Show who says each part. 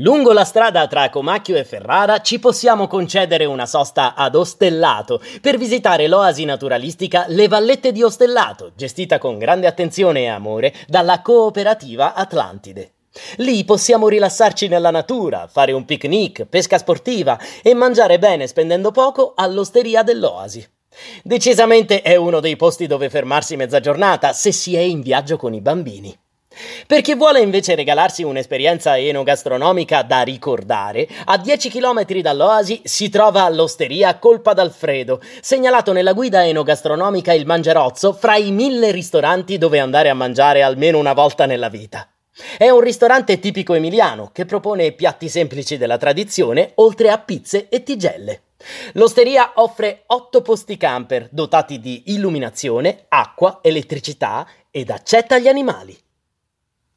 Speaker 1: Lungo la strada tra Comacchio e Ferrara ci possiamo concedere una sosta ad Ostellato per visitare l'oasi naturalistica Le Vallette di Ostellato, gestita con grande attenzione e amore dalla cooperativa Atlantide. Lì possiamo rilassarci nella natura, fare un picnic, pesca sportiva e mangiare bene spendendo poco all'osteria dell'oasi. Decisamente è uno dei posti dove fermarsi mezza giornata se si è in viaggio con i bambini. Per chi vuole invece regalarsi un'esperienza enogastronomica da ricordare, a 10 km dall'Oasi si trova l'osteria Colpa d'Alfredo, segnalato nella guida enogastronomica Il Mangerozzo fra i mille ristoranti dove andare a mangiare almeno una volta nella vita. È un ristorante tipico emiliano che propone piatti semplici della tradizione oltre a pizze e tigelle. L'osteria offre 8 posti camper dotati di illuminazione, acqua, elettricità ed accetta gli animali.